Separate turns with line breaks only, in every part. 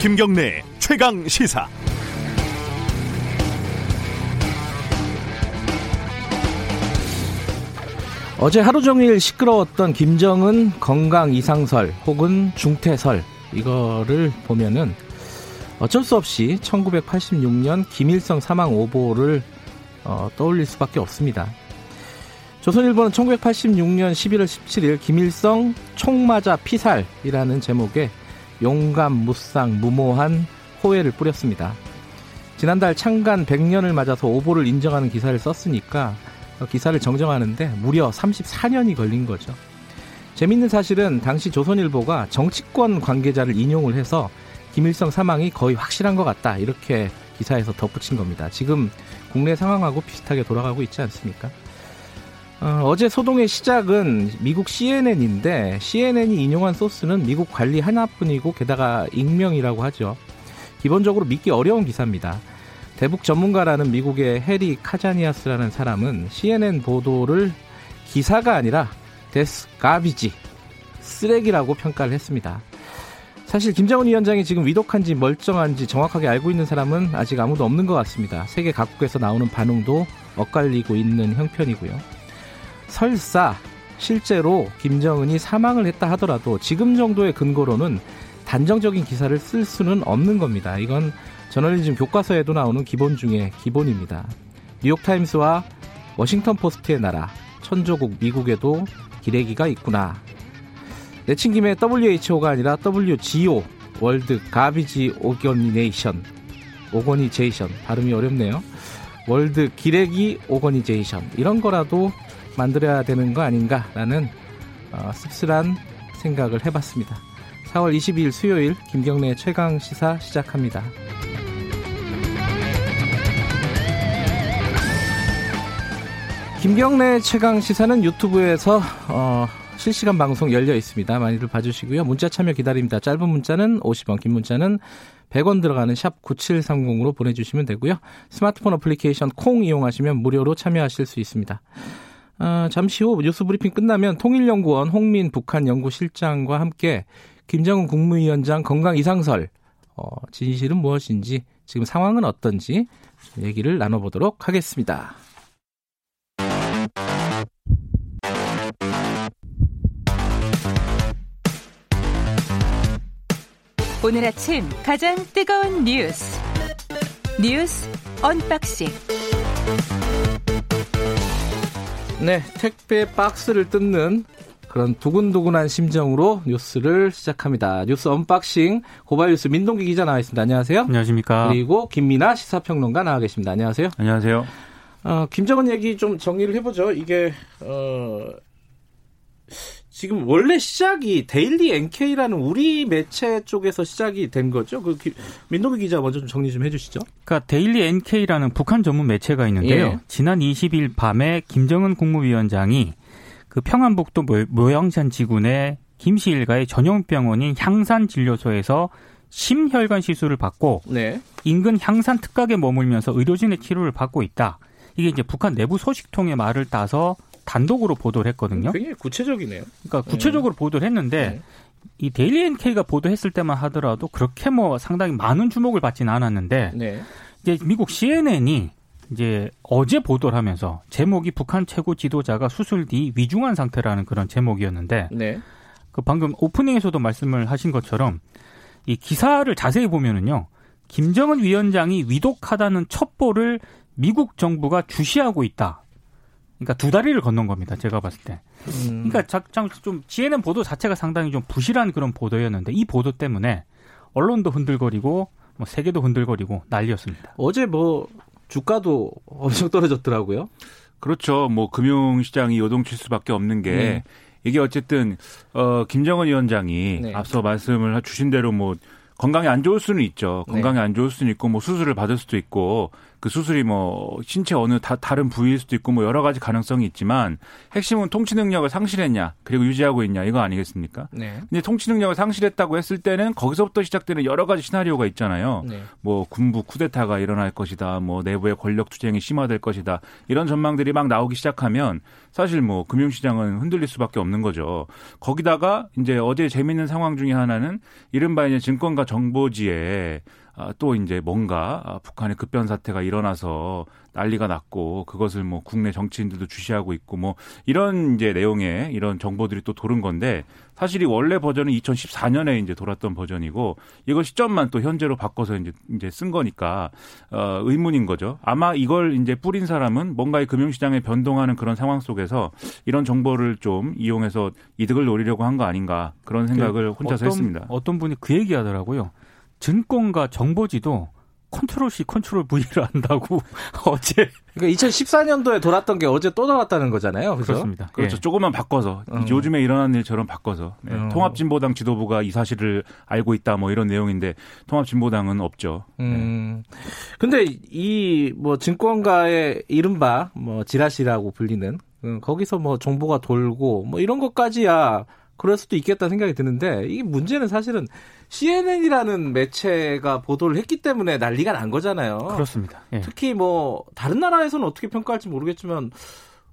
김경래 최강 시사.
어제 하루 종일 시끄러웠던 김정은 건강 이상설 혹은 중태설 이거를 보면은 어쩔 수 없이 1986년 김일성 사망 오보를 어, 떠올릴 수밖에 없습니다. 조선일보는 1986년 11월 17일 김일성 총 맞아 피살이라는 제목의 용감, 무쌍, 무모한 호해를 뿌렸습니다. 지난달 창간 100년을 맞아서 오보를 인정하는 기사를 썼으니까 기사를 정정하는데 무려 34년이 걸린 거죠. 재밌는 사실은 당시 조선일보가 정치권 관계자를 인용을 해서 김일성 사망이 거의 확실한 것 같다 이렇게 기사에서 덧붙인 겁니다. 지금 국내 상황하고 비슷하게 돌아가고 있지 않습니까? 어, 제 소동의 시작은 미국 CNN인데 CNN이 인용한 소스는 미국 관리 하나뿐이고 게다가 익명이라고 하죠. 기본적으로 믿기 어려운 기사입니다. 대북 전문가라는 미국의 해리 카자니아스라는 사람은 CNN 보도를 기사가 아니라 데스 가비지 쓰레기라고 평가를 했습니다. 사실 김정은 위원장이 지금 위독한지 멀쩡한지 정확하게 알고 있는 사람은 아직 아무도 없는 것 같습니다. 세계 각국에서 나오는 반응도 엇갈리고 있는 형편이고요. 설사 실제로 김정은이 사망을 했다 하더라도 지금 정도의 근거로는 단정적인 기사를 쓸 수는 없는 겁니다. 이건 저널리즘 교과서에도 나오는 기본 중에 기본입니다. 뉴욕타임스와 워싱턴 포스트의 나라, 천조국 미국에도 기레기가 있구나. 내친 김에 WHO가 아니라 WGO, World Garbage Organination, Organization, 발음이 어렵네요. World 기레기 Organization, 이런 거라도 만들어야 되는 거 아닌가라는 어, 씁쓸한 생각을 해봤습니다. 4월 22일 수요일 김경래 최강 시사 시작합니다. 김경래 최강 시사는 유튜브에서 어, 실시간 방송 열려 있습니다. 많이들 봐주시고요. 문자 참여 기다립니다. 짧은 문자는 50원, 긴 문자는 100원 들어가는 샵 9730으로 보내주시면 되고요. 스마트폰 어플리케이션 콩 이용하시면 무료로 참여하실 수 있습니다. 어, 잠시 후 뉴스 브리핑 끝나면 통일연구원 홍민 북한 연구실장과 함께 김정은 국무위원장 건강 이상설 어, 진실은 무엇인지 지금 상황은 어떤지 얘기를 나눠보도록 하겠습니다.
오늘 아침 가장 뜨거운 뉴스 뉴스 unboxing
네 택배 박스를 뜯는 그런 두근두근한 심정으로 뉴스를 시작합니다. 뉴스 unboxing 고발뉴스 민동기 기자 나와 있습니다. 안녕하세요.
안녕하십니까.
그리고 김민아 시사평론가 나와 계십니다. 안녕하세요.
안녕하세요.
어, 김정은 얘기 좀 정리를 해보죠. 이게 어, 지금 원래 시작이 데일리 NK라는 우리 매체 쪽에서 시작이 된 거죠. 그 민동기 기자 먼저 좀 정리 좀 해주시죠.
그러니까 데일리 NK라는 북한 전문 매체가 있는데요. 예. 지난 20일 밤에 김정은 국무위원장이 그 평안북도 모양산 지군의 김씨 일가의 전용병원인 향산 진료소에서 심혈관 시술을 받고 네. 인근 향산 특각에 머물면서 의료진의 치료를 받고 있다. 이게 이제 북한 내부 소식통의 말을 따서 단독으로 보도를 했거든요.
굉장히 구체적이네요.
그러니까 구체적으로 네. 보도를 했는데 네. 이 데일리 NK가 보도했을 때만 하더라도 그렇게 뭐 상당히 많은 주목을 받지는 않았는데 네. 이제 미국 CNN이 이제 어제 보도를 하면서 제목이 북한 최고 지도자가 수술 뒤 위중한 상태라는 그런 제목이었는데 네. 그 방금 오프닝에서도 말씀을 하신 것처럼 이 기사를 자세히 보면은요. 김정은 위원장이 위독하다는 첩보를 미국 정부가 주시하고 있다. 그러니까 두 다리를 건넌 겁니다. 제가 봤을 때. 음. 그러니까 좀 CNN 보도 자체가 상당히 좀 부실한 그런 보도였는데 이 보도 때문에 언론도 흔들거리고 뭐 세계도 흔들거리고 난리였습니다.
어제 뭐 주가도 엄청 떨어졌더라고요.
그렇죠. 뭐 금융시장이 요동칠 수밖에 없는 게 네. 이게 어쨌든 어 김정은 위원장이 네. 앞서 말씀을 주신 대로 뭐 건강이 안 좋을 수는 있죠. 건강이 네. 안 좋을 수는 있고 뭐 수술을 받을 수도 있고 그 수술이 뭐 신체 어느 다, 다른 부위일 수도 있고 뭐 여러 가지 가능성이 있지만 핵심은 통치 능력을 상실했냐 그리고 유지하고 있냐 이거 아니겠습니까? 네. 근데 통치 능력을 상실했다고 했을 때는 거기서부터 시작되는 여러 가지 시나리오가 있잖아요. 네. 뭐 군부 쿠데타가 일어날 것이다. 뭐 내부의 권력 투쟁이 심화될 것이다. 이런 전망들이 막 나오기 시작하면 사실 뭐 금융시장은 흔들릴 수밖에 없는 거죠. 거기다가 이제 어제 재밌는 상황 중에 하나는 이른바 이제 증권가 정보지에 아, 또 이제 뭔가 아, 북한의 급변 사태가 일어나서 난리가 났고 그것을 뭐 국내 정치인들도 주시하고 있고 뭐 이런 이제 내용의 이런 정보들이 또 도른 건데 사실 이 원래 버전은 2014년에 이제 돌았던 버전이고 이걸 시점만 또 현재로 바꿔서 이제 이제 쓴 거니까 어 의문인 거죠. 아마 이걸 이제 뿌린 사람은 뭔가 의 금융시장에 변동하는 그런 상황 속에서 이런 정보를 좀 이용해서 이득을 노리려고 한 거 아닌가 그런 생각을 혼자서
어떤,
했습니다.
어떤 분이 그 얘기하더라고요. 증권과 정보지도 Control C, Control V를 한다고 어제.
그러니까 2014년도에 돌았던 게 어제 또 돌았다는 거잖아요. 그렇죠?
그렇습니다.
그렇죠. 예. 조금만 바꿔서 음. 요즘에 일어난 일처럼 바꿔서 네. 음. 통합진보당 지도부가 이 사실을 알고 있다 뭐 이런 내용인데 통합진보당은 없죠. 네. 음.
네. 근데 이 뭐 증권가의 이른바 뭐 지라시라고 불리는 음, 거기서 뭐 정보가 돌고 뭐 이런 것까지야 그럴 수도 있겠다 생각이 드는데 이 문제는 사실은 CNN이라는 매체가 보도를 했기 때문에 난리가 난 거잖아요.
그렇습니다.
예. 특히 뭐 다른 나라에서는 어떻게 평가할지 모르겠지만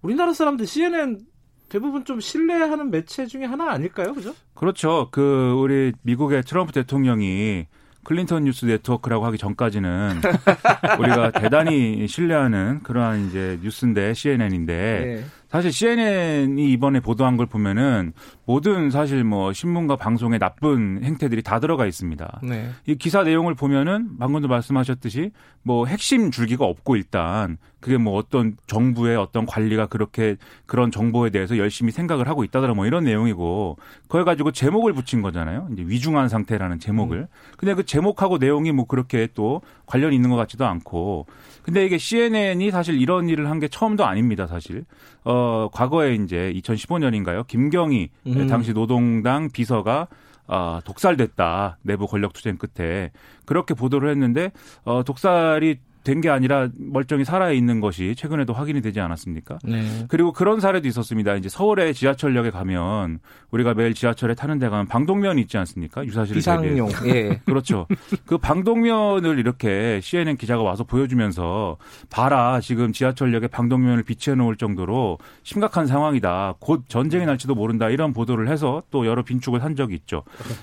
우리나라 사람들 CNN 대부분 좀 신뢰하는 매체 중에 하나 아닐까요? 그죠?
그렇죠. 그 우리 미국의 트럼프 대통령이 클린턴 뉴스 네트워크라고 하기 전까지는 우리가 대단히 신뢰하는 그러한 이제 뉴스인데 CNN인데 네. 사실 CNN이 이번에 보도한 걸 보면은 모든 사실 뭐 신문과 방송에 나쁜 행태들이 다 들어가 있습니다. 네. 이 기사 내용을 보면은 방금도 말씀하셨듯이 뭐 핵심 줄기가 없고 일단 그게 뭐 어떤 정부의 어떤 관리가 그렇게 그런 정보에 대해서 열심히 생각을 하고 있다더라 뭐 이런 내용이고 그걸 가지고 제목을 붙인 거잖아요. 이제 위중한 상태라는 제목을. 음. 근데 그 제목하고 내용이 뭐 그렇게 또 관련이 있는 것 같지도 않고 근데 이게 CNN이 사실 이런 일을 한 게 처음도 아닙니다, 사실. 어, 과거에 이제 2015년인가요? 김경희 음. 당시 노동당 비서가 어, 독살됐다. 내부 권력 투쟁 끝에. 그렇게 보도를 했는데, 어, 독살이 된 게 아니라 멀쩡히 살아 있는 것이 최근에도 확인이 되지 않았습니까? 네. 그리고 그런 사례도 있었습니다. 이제 서울의 지하철역에 가면 우리가 매일 지하철에 타는 데 가면 방독면이 있지 않습니까? 유사실
비상용. 예.
그렇죠. 그 방독면을 이렇게 CNN 기자가 와서 보여주면서 봐라 지금 지하철역에 방독면을 비치해 놓을 정도로 심각한 상황이다. 곧 전쟁이 날지도 모른다. 이런 보도를 해서 또 여러 빈축을 한 적이 있죠.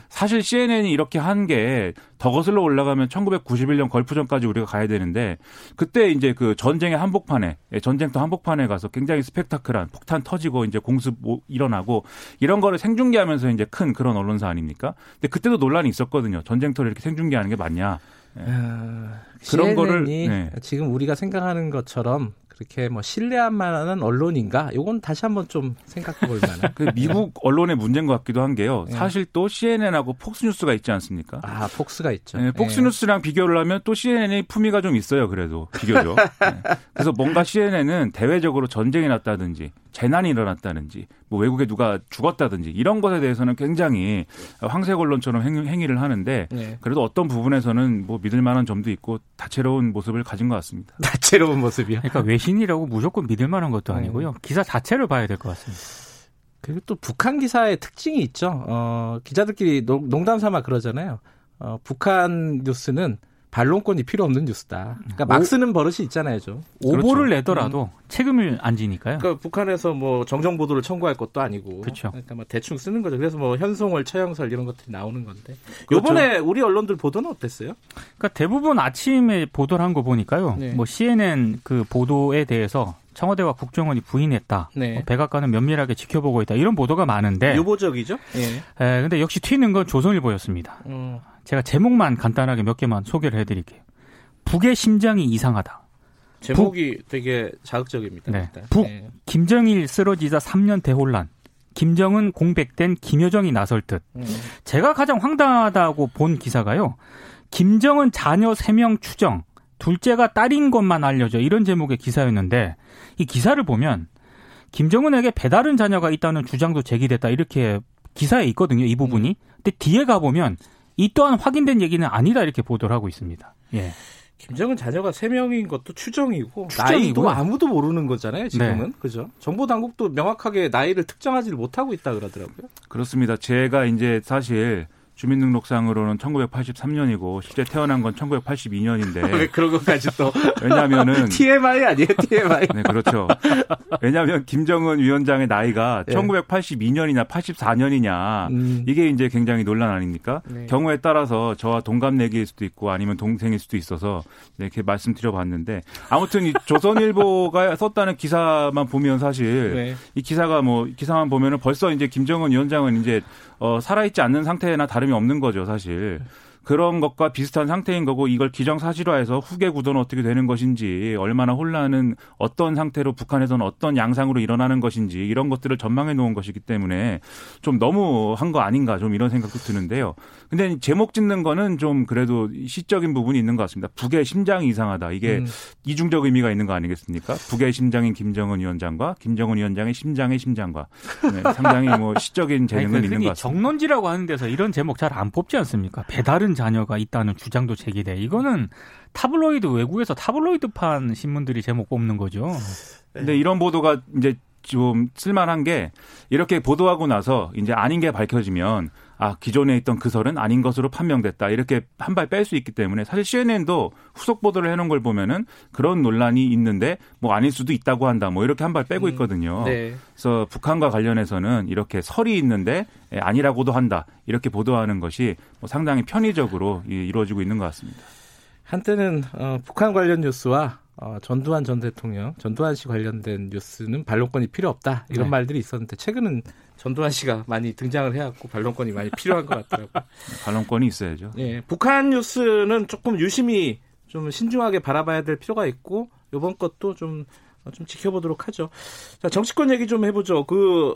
사실 CNN이 이렇게 한 게 더 거슬러 올라가면 1991년 걸프전까지 우리가 가야 되는데 그때 이제 그 전쟁의 한복판에 예, 전쟁터 한복판에 가서 굉장히 스펙타클한 폭탄 터지고 이제 공습 일어나고 이런 거를 생중계하면서 이제 큰 그런 언론사 아닙니까? 근데 그때도 논란이 있었거든요. 전쟁터를 이렇게 생중계하는 게 맞냐? 예.
어, 그런 거를 네. 지금 우리가 생각하는 것처럼 그렇게 뭐 신뢰할 만한 언론인가? 요건 다시 한번 좀 생각해 볼 만한.
그 미국 언론의 문제인 것 같기도 한 게요. 네. 사실 또 CNN하고 폭스뉴스가 있지 않습니까?
아, 폭스가 있죠.
네, 폭스뉴스랑 네. 비교를 하면 또 CNN의 품위가 좀 있어요. 그래도 비교죠. 네. 그래서 뭔가 CNN은 대외적으로 전쟁이 났다든지 재난이 일어났다든지 뭐 외국에 누가 죽었다든지 이런 것에 대해서는 굉장히 황색 언론처럼 행 위, 를 하는데 네. 그래도 어떤 부분에서는 뭐 믿을 만한 점도 있고 다채로운 모습을 가진 것 같습니다.
다채로운 모습이요.
그러니까 외신이라고 무조건 믿을 만한 것도 네. 아니고요. 네. 기사 자체를 봐야 될 것 같습니다.
그리고 또 북한 기사의 특징이 있죠. 어, 기자들끼리 농담 삼아 그러잖아요. 어, 북한 뉴스는 반론권이 필요 없는 뉴스다. 그러니까 막 쓰는 버릇이 있잖아요, 좀.
오보를 그렇죠. 내더라도 음. 책임을 안 지니까요.
그러니까 북한에서 뭐 정정 보도를 청구할 것도 아니고. 그렇죠. 그러니까 뭐 대충 쓰는 거죠. 그래서 뭐 현송월, 처형설 이런 것들이 나오는 건데. 그렇죠. 요번에 우리 언론들 보도는 어땠어요?
그러니까 대부분 아침에 보도를 한 거 보니까요. 네. 뭐 CNN 그 보도에 대해서 청와대와 국정원이 부인했다. 네. 뭐 백악관은 면밀하게 지켜보고 있다. 이런 보도가 많은데.
유보적이죠?
예. 에, 근데 역시 튀는 건 조선일보였습니다. 음. 제가 제목만 간단하게 몇 개만 소개를 해드릴게요. 북의 심장이 이상하다.
제목이 북, 되게 자극적입니다. 네.
북 네. 김정일 쓰러지자 3년 대혼란. 김정은 공백된 김여정이 나설 듯. 음. 제가 가장 황당하다고 본 기사가요. 김정은 자녀 3명 추정. 둘째가 딸인 것만 알려져. 이런 제목의 기사였는데 이 기사를 보면 김정은에게 배다른 자녀가 있다는 주장도 제기됐다. 이렇게 기사에 있거든요. 이 부분이. 음. 근데 뒤에 가보면 이 또한 확인된 얘기는 아니다 이렇게 보도를 하고 있습니다. 예.
김정은 자녀가 3명인 것도 추정이고 나이도 아무도 모르는 거잖아요, 지금은. 네. 그죠? 정보 당국도 명확하게 나이를 특정하지를 못하고 있다 그러더라고요.
그렇습니다. 제가 이제 사실 주민등록상으로는 1983년이고 실제 태어난 건 1982년인데
그런 것까지 또
왜냐하면은
TMI 아니에요 TMI
네 그렇죠 왜냐하면 김정은 위원장의 나이가 네. 1982년이냐 84년이냐 음. 이게 이제 굉장히 논란 아닙니까 네. 경우에 따라서 저와 동갑내기일 수도 있고 아니면 동생일 수도 있어서 이렇게 말씀드려봤는데 아무튼 이 조선일보가 썼다는 기사만 보면 사실 네. 이 기사가 뭐 기사만 보면은 벌써 이제 김정은 위원장은 이제 어, 살아있지 않는 상태나 다 름이 없는 거죠, 사실. 그런 것과 비슷한 상태인 거고 이걸 기정사실화해서 후계 구도는 어떻게 되는 것인지 얼마나 혼란은 어떤 상태로 북한에서는 어떤 양상으로 일어나는 것인지 이런 것들을 전망해 놓은 것이기 때문에 좀 너무 한 거 아닌가 좀 이런 생각도 드는데요. 근데 제목 짓는 거는 좀 그래도 시적인 부분이 있는 것 같습니다. 북의 심장이 이상하다. 이게 음. 이중적 의미가 있는 거 아니겠습니까? 북의 심장인 김정은 위원장과 김정은 위원장의 심장의 심장과 네, 상당히 뭐 시적인 재능은 아니, 그 있는 것 같습니다.
정론지라고 하는 데서 이런 제목 잘 안 뽑지 않습니까? 배달은 다른 자녀가 있다는 주장도 제기돼. 이거는 타블로이드 외국에서 타블로이드판 신문들이 제목 뽑는 거죠.
근데 이런 보도가 이제 좀 쓸만한 게 이렇게 보도하고 나서 이제 아닌 게 밝혀지면 아 기존에 있던 그 설은 아닌 것으로 판명됐다 이렇게 한 발 뺄 수 있기 때문에 사실 CNN도 후속 보도를 해놓은 걸 보면은 그런 논란이 있는데 뭐 아닐 수도 있다고 한다 뭐 이렇게 한 발 빼고 음, 있거든요. 음, 네. 그래서 북한과 관련해서는 이렇게 설이 있는데 예, 아니라고도 한다 이렇게 보도하는 것이 뭐 상당히 편의적으로 이루어지고 있는 것 같습니다.
한때는 어, 북한 관련 뉴스와 어, 전두환 전 대통령, 전두환 씨 관련된 뉴스는 반론권이 필요 없다 이런 네. 말들이 있었는데 최근은 전두환 씨가 많이 등장을 해갖고 반론권이 많이 필요한 것 같더라고요.
반론권이 있어야죠.
네, 북한 뉴스는 조금 유심히 좀 신중하게 바라봐야 될 필요가 있고 이번 것도 좀, 좀 지켜보도록 하죠. 자, 정치권 얘기 좀 해보죠. 그,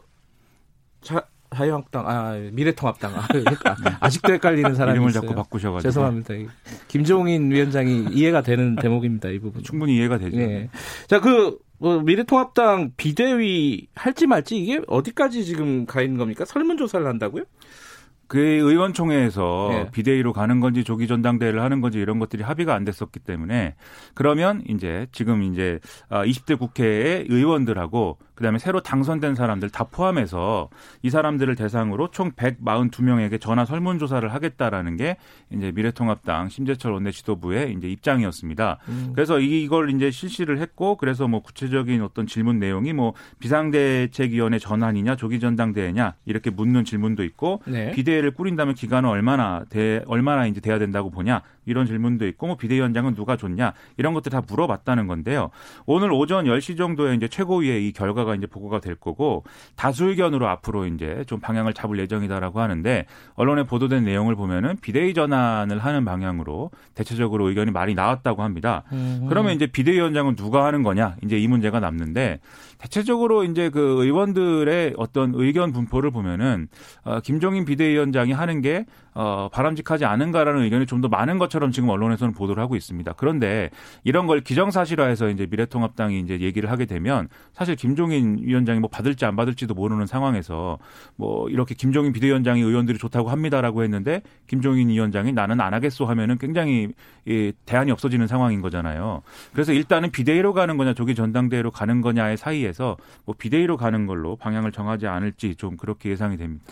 자, 자유한국당, 아, 미래통합당. 아, 그러니까 아직도 헷갈리는 사람이
이름을
있어요.
자꾸 바꾸셔가지고.
죄송합니다. 김종인 위원장이 이해가 되는 대목입니다. 이 부분.
충분히 이해가 되죠. 네.
자, 그, 뭐 미래통합당 비대위 할지 말지 이게 어디까지 지금 가 있는 겁니까? 설문조사를 한다고요?
그 의원총회에서 네. 비대위로 가는 건지 조기 전당대회를 하는 건지 이런 것들이 합의가 안 됐었기 때문에 그러면 이제 지금 이제 20대 아, 국회의 의원들하고 그다음에 새로 당선된 사람들 다 포함해서 이 사람들을 대상으로 총 142명에게 전화 설문 조사를 하겠다라는 게 이제 미래통합당 심재철 원내 지도부의 이제 입장이었습니다. 음. 그래서 이걸 이제 실시를 했고 그래서 뭐 구체적인 어떤 질문 내용이 뭐 비상대책위원회 전환이냐 조기 전당대회냐 이렇게 묻는 질문도 있고 네. 비대 위를 꾸린다면 기간은 얼마나 돼 얼마나 이제 돼야 된다고 보냐 이런 질문도 있고 뭐 비대위원장은 누가 좋냐 이런 것들 다 물어봤다는 건데요. 오늘 오전 10시 정도에 이제 최고위의 이 결과가 이제 보고가 될 거고 다수 의견으로 앞으로 이제 좀 방향을 잡을 예정이다라고 하는데 언론에 보도된 내용을 보면은 비대위 전환을 하는 방향으로 대체적으로 의견이 많이 나왔다고 합니다. 음. 그러면 이제 비대위원장은 누가 하는 거냐 이제 이 문제가 남는데 대체적으로 이제 그 의원들의 어떤 의견 분포를 보면은 어, 김종인 비대위원장이 하는 게 어, 바람직하지 않은가라는 의견이 좀 더 많은 것처럼 지금 언론에서는 보도를 하고 있습니다. 그런데 이런 걸 기정사실화해서 이제 미래통합당이 이제 얘기를 하게 되면 사실 김종인 위원장이 뭐 받을지 안 받을지도 모르는 상황에서 뭐 이렇게 김종인 비대위원장이 의원들이 좋다고 합니다라고 했는데 김종인 위원장이 나는 안 하겠소 하면은 굉장히 이 대안이 없어지는 상황인 거잖아요. 그래서 일단은 비대위로 가는 거냐 조기 전당대회로 가는 거냐의 사이에서 뭐 비대위로 가는 걸로 방향을 정하지 않을지 좀 그렇게 예상이 됩니다.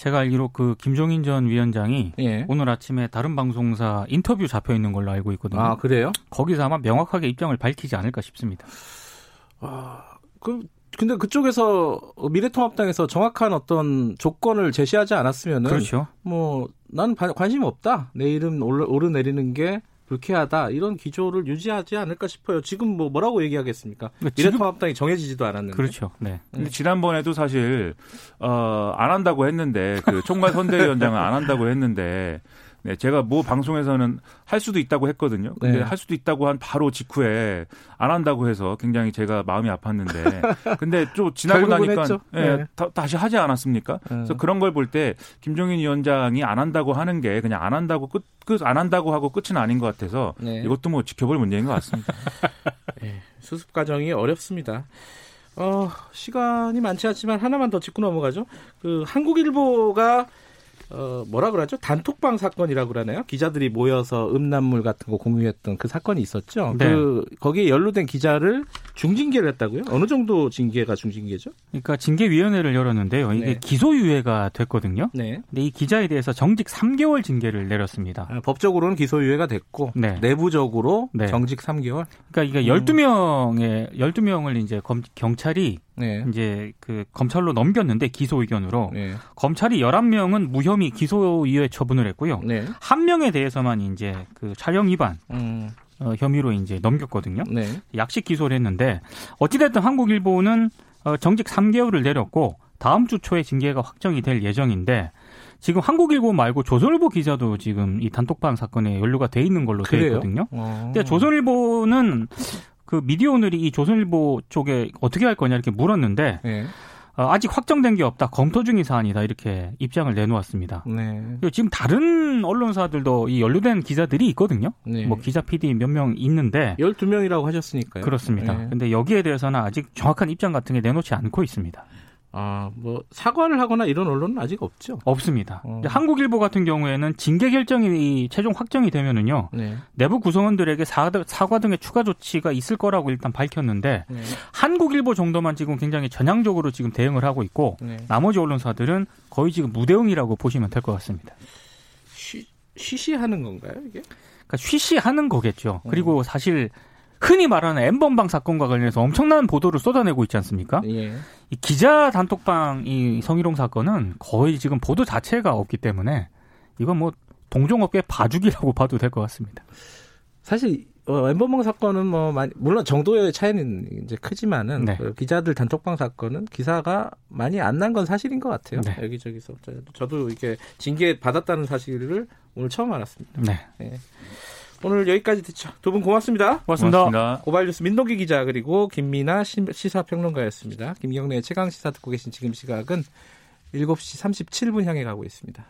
제가 알기로 그 김종인 전 위원장이 예. 오늘 아침에 다른 방송사 인터뷰 잡혀 있는 걸로 알고 있거든요.
아 그래요?
거기서 아마 명확하게 입장을 밝히지 않을까 싶습니다.
아, 그 근데 그쪽에서 미래통합당에서 정확한 어떤 조건을 제시하지 않았으면은
그렇죠.
뭐 나는 관심 없다. 내 이름 오르내리는 게 불쾌하다 이런 기조를 유지하지 않을까 싶어요. 지금 뭐 뭐라고 얘기하겠습니까? 그러니까 미래통합당이 정해지지도 않았는데.
그렇죠. 네.
근데 지난번에도 사실 어 안 한다고 했는데 그 총괄 선대위원장은 안 한다고 했는데 네, 제가 뭐 방송에서는 할 수도 있다고 했거든요. 근데 네. 할 수도 있다고 한 바로 직후에 안 한다고 해서 굉장히 제가 마음이 아팠는데 근데 좀 지나고 나니까 네, 네. 다, 시 하지 않았습니까? 네. 그래서 그런 걸 볼 때 김종인 위원장이 안 한다고 하는 게 그냥 안 한다고 끝, 끝 안 한다고 하고 끝은 아닌 것 같아서 네. 이것도 뭐 지켜볼 문제인 것 같습니다.
네, 수습 과정이 어렵습니다. 어, 시간이 많지 않지만 하나만 더 짚고 넘어가죠. 그 한국일보가 어, 뭐라 그러죠? 단톡방 사건이라고 그러나요? 기자들이 모여서 음란물 같은 거 공유했던 그 사건이 있었죠. 네. 그 거기에 연루된 기자를 중징계를 했다고요? 어느 정도 징계가 중징계죠?
그러니까 징계위원회를 열었는데요. 이게 네. 기소유예가 됐거든요. 네. 근데 이 기자에 대해서 정직 3개월 징계를 내렸습니다.
아, 법적으로는 기소유예가 됐고 네. 내부적으로 네. 정직 3개월.
그러니까 이게 12명의 12명을 이제 검, 경찰이 네. 이제 그 검찰로 넘겼는데 기소 의견으로 네. 검찰이 11명은 무혐의 기소유예 처분을 했고요. 네. 한 명에 대해서만 이제 그 촬영 위반 음. 어, 혐의로 이제 넘겼거든요. 네. 약식 기소를 했는데 어찌됐든 한국일보는 어, 정직 3개월을 내렸고 다음 주 초에 징계가 확정이 될 예정인데 지금 한국일보 말고 조선일보 기자도 지금 이 단톡방 사건에 연루가 돼 있는 걸로 되어 있거든요. 어. 근데 조선일보는 그 미디어 오늘이 이 조선일보 쪽에 어떻게 할 거냐 이렇게 물었는데 네. 어, 아직 확정된 게 없다. 검토 중인 사안이다. 이렇게 입장을 내놓았습니다. 네. 지금 다른 언론사들도 이 연루된 기자들이 있거든요. 네. 뭐 기자 PD 몇 명 있는데
12명이라고 하셨으니까요.
그렇습니다. 네. 근데 여기에 대해서는 아직 정확한 입장 같은 게 내놓지 않고 있습니다.
아, 뭐 사과를 하거나 이런 언론은 아직 없죠.
없습니다. 어. 한국일보 같은 경우에는 징계 결정이 최종 확정이 되면은요. 네. 내부 구성원들에게 사과 등의 추가 조치가 있을 거라고 일단 밝혔는데 네. 한국일보 정도만 지금 굉장히 전향적으로 지금 대응을 하고 있고 네. 나머지 언론사들은 거의 지금 무대응이라고 보시면 될 것 같습니다.
쉬, 쉬쉬하는 건가요, 이게?
그러니까 쉬쉬하는 거겠죠. 그리고 어. 사실 흔히 말하는 엠번방 사건과 관련해서 엄청난 보도를 쏟아내고 있지 않습니까? 예. 이 기자 단톡방 이 성희롱 사건은 거의 지금 보도 자체가 없기 때문에 이건 뭐 동종업계 봐주기라고 봐도 될 것 같습니다.
사실 어, 엠번방 사건은 뭐 많이, 물론 정도의 차이는 이제 크지만은 네. 그 기자들 단톡방 사건은 기사가 많이 안 난 건 사실인 것 같아요. 네. 여기저기서 저도 이게 징계 받았다는 사실을 오늘 처음 알았습니다. 네. 네. 오늘 여기까지 듣죠. 두 분 고맙습니다.
고맙습니다. 고맙습니다.
고발뉴스 민동기 기자 그리고 김미나 시사평론가였습니다. 김경래의 최강 시사 듣고 계신 지금 시각은 7시 37분 향해 가고 있습니다.